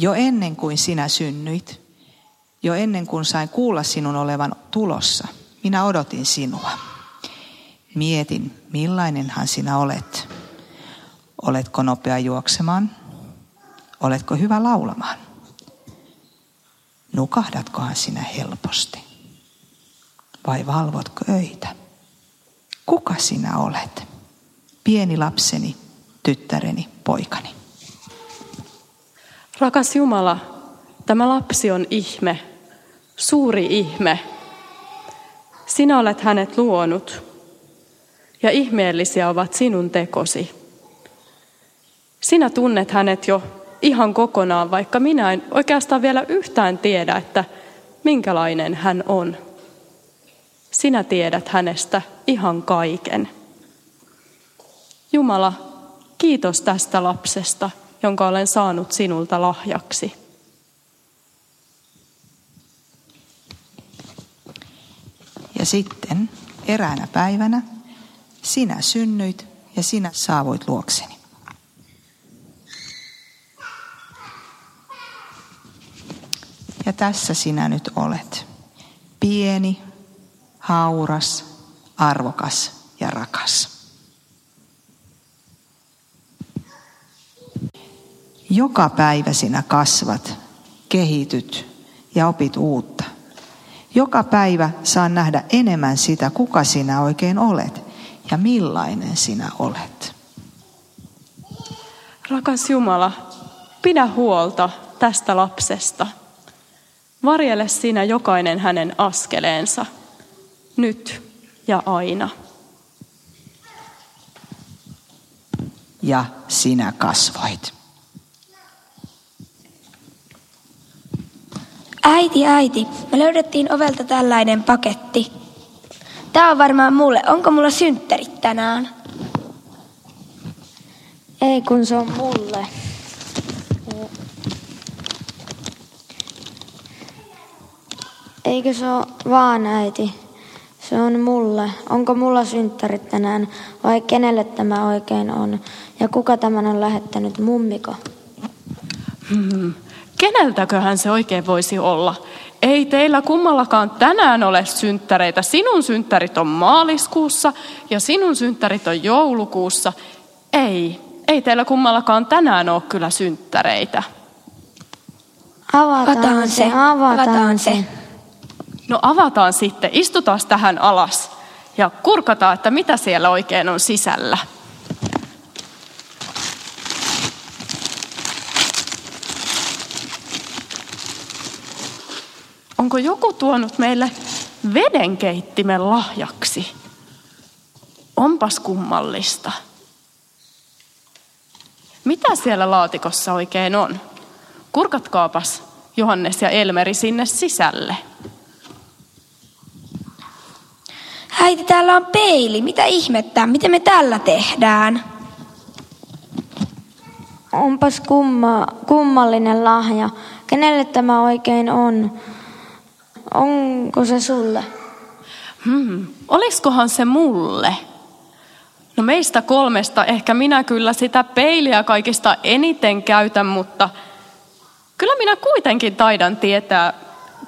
Jo ennen kuin sinä synnyit, jo ennen kuin sain kuulla sinun olevan tulossa, minä odotin sinua. Mietin, millainenhan sinä olet. Oletko nopea juoksemaan? Oletko hyvä laulamaan? Nukahdatkohan sinä helposti? Vai valvotko öitä? Kuka sinä olet? Pieni lapseni, tyttäreni, poikani. Rakas Jumala, tämä lapsi on ihme, suuri ihme. Sinä olet hänet luonut ja ihmeellisiä ovat sinun tekosi. Sinä tunnet hänet jo ihan kokonaan, vaikka minä en oikeastaan vielä yhtään tiedä, että minkälainen hän on. Sinä tiedät hänestä ihan kaiken. Jumala, kiitos tästä lapsesta, jonka olen saanut sinulta lahjaksi. Ja sitten eräänä päivänä sinä synnyit ja sinä saavuit luokseni. Ja tässä sinä nyt olet. Pieni, hauras, arvokas ja rakas. Joka päivä sinä kasvat, kehityt ja opit uutta. Joka päivä saan nähdä enemmän sitä, kuka sinä oikein olet ja millainen sinä olet. Rakas Jumala, pidä huolta tästä lapsesta. Varjele sinä jokainen hänen askeleensa, nyt ja aina. Ja sinä kasvoit. Äiti, äiti, me löydettiin ovelta tällainen paketti. Tämä on varmaan mulle. Onko mulla synttärit tänään? Ei, kun se on mulle. Eikö se ole vaan äiti? Se on mulle. Onko mulla synttärit tänään vai kenelle tämä oikein on? Ja kuka tämän on lähettänyt, mummiko? Keneltäköhän se oikein voisi olla? Ei teillä kummallakaan tänään ole synttäreitä. Sinun synttärit on maaliskuussa ja sinun synttärit on joulukuussa. Ei, ei teillä kummallakaan tänään ole kyllä synttäreitä. Avataan, avataan se, avataan, avataan se. se. No avataan sitten, istutaan tähän alas ja kurkataan, että mitä siellä oikein on sisällä. Onko joku tuonut meille vedenkeittimen lahjaksi? Onpas kummallista. Mitä siellä laatikossa oikein on? Kurkatkaapas Johannes ja Elmeri sinne sisälle. Äiti, täällä on peili. Mitä ihmettä? Miten me tällä tehdään? Onpas kumma, kummallinen lahja. Kenelle tämä oikein on? Onko se sulle? Hmm, oliskohan se mulle? No meistä kolmesta ehkä minä kyllä sitä peiliä kaikista eniten käytän, mutta kyllä minä kuitenkin taidan tietää,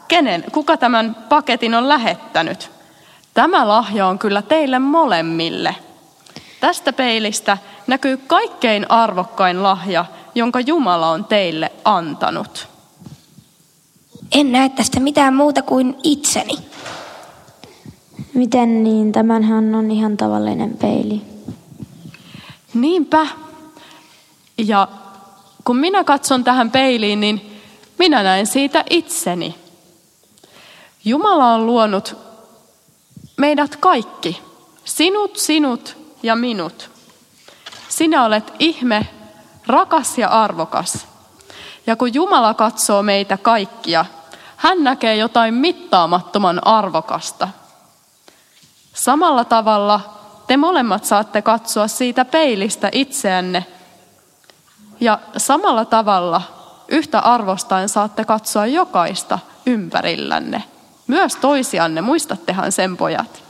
kenen, kuka tämän paketin on lähettänyt. Tämä lahja on kyllä teille molemmille. Tästä peilistä näkyy kaikkein arvokkain lahja, jonka Jumala on teille antanut. En näe tästä mitään muuta kuin itseni. Miten niin? Tämänhän on ihan tavallinen peili. Niinpä. Ja kun minä katson tähän peiliin, niin minä näen siitä itseni. Jumala on luonut meidät kaikki. Sinut, sinut ja minut. Sinä olet ihme, rakas ja arvokas. Ja kun Jumala katsoo meitä kaikkia, hän näkee jotain mittaamattoman arvokasta. Samalla tavalla te molemmat saatte katsoa siitä peilistä itseänne. Ja samalla tavalla yhtä arvostaen saatte katsoa jokaista ympärillänne. Myös toisianne, muistattehan sen pojat.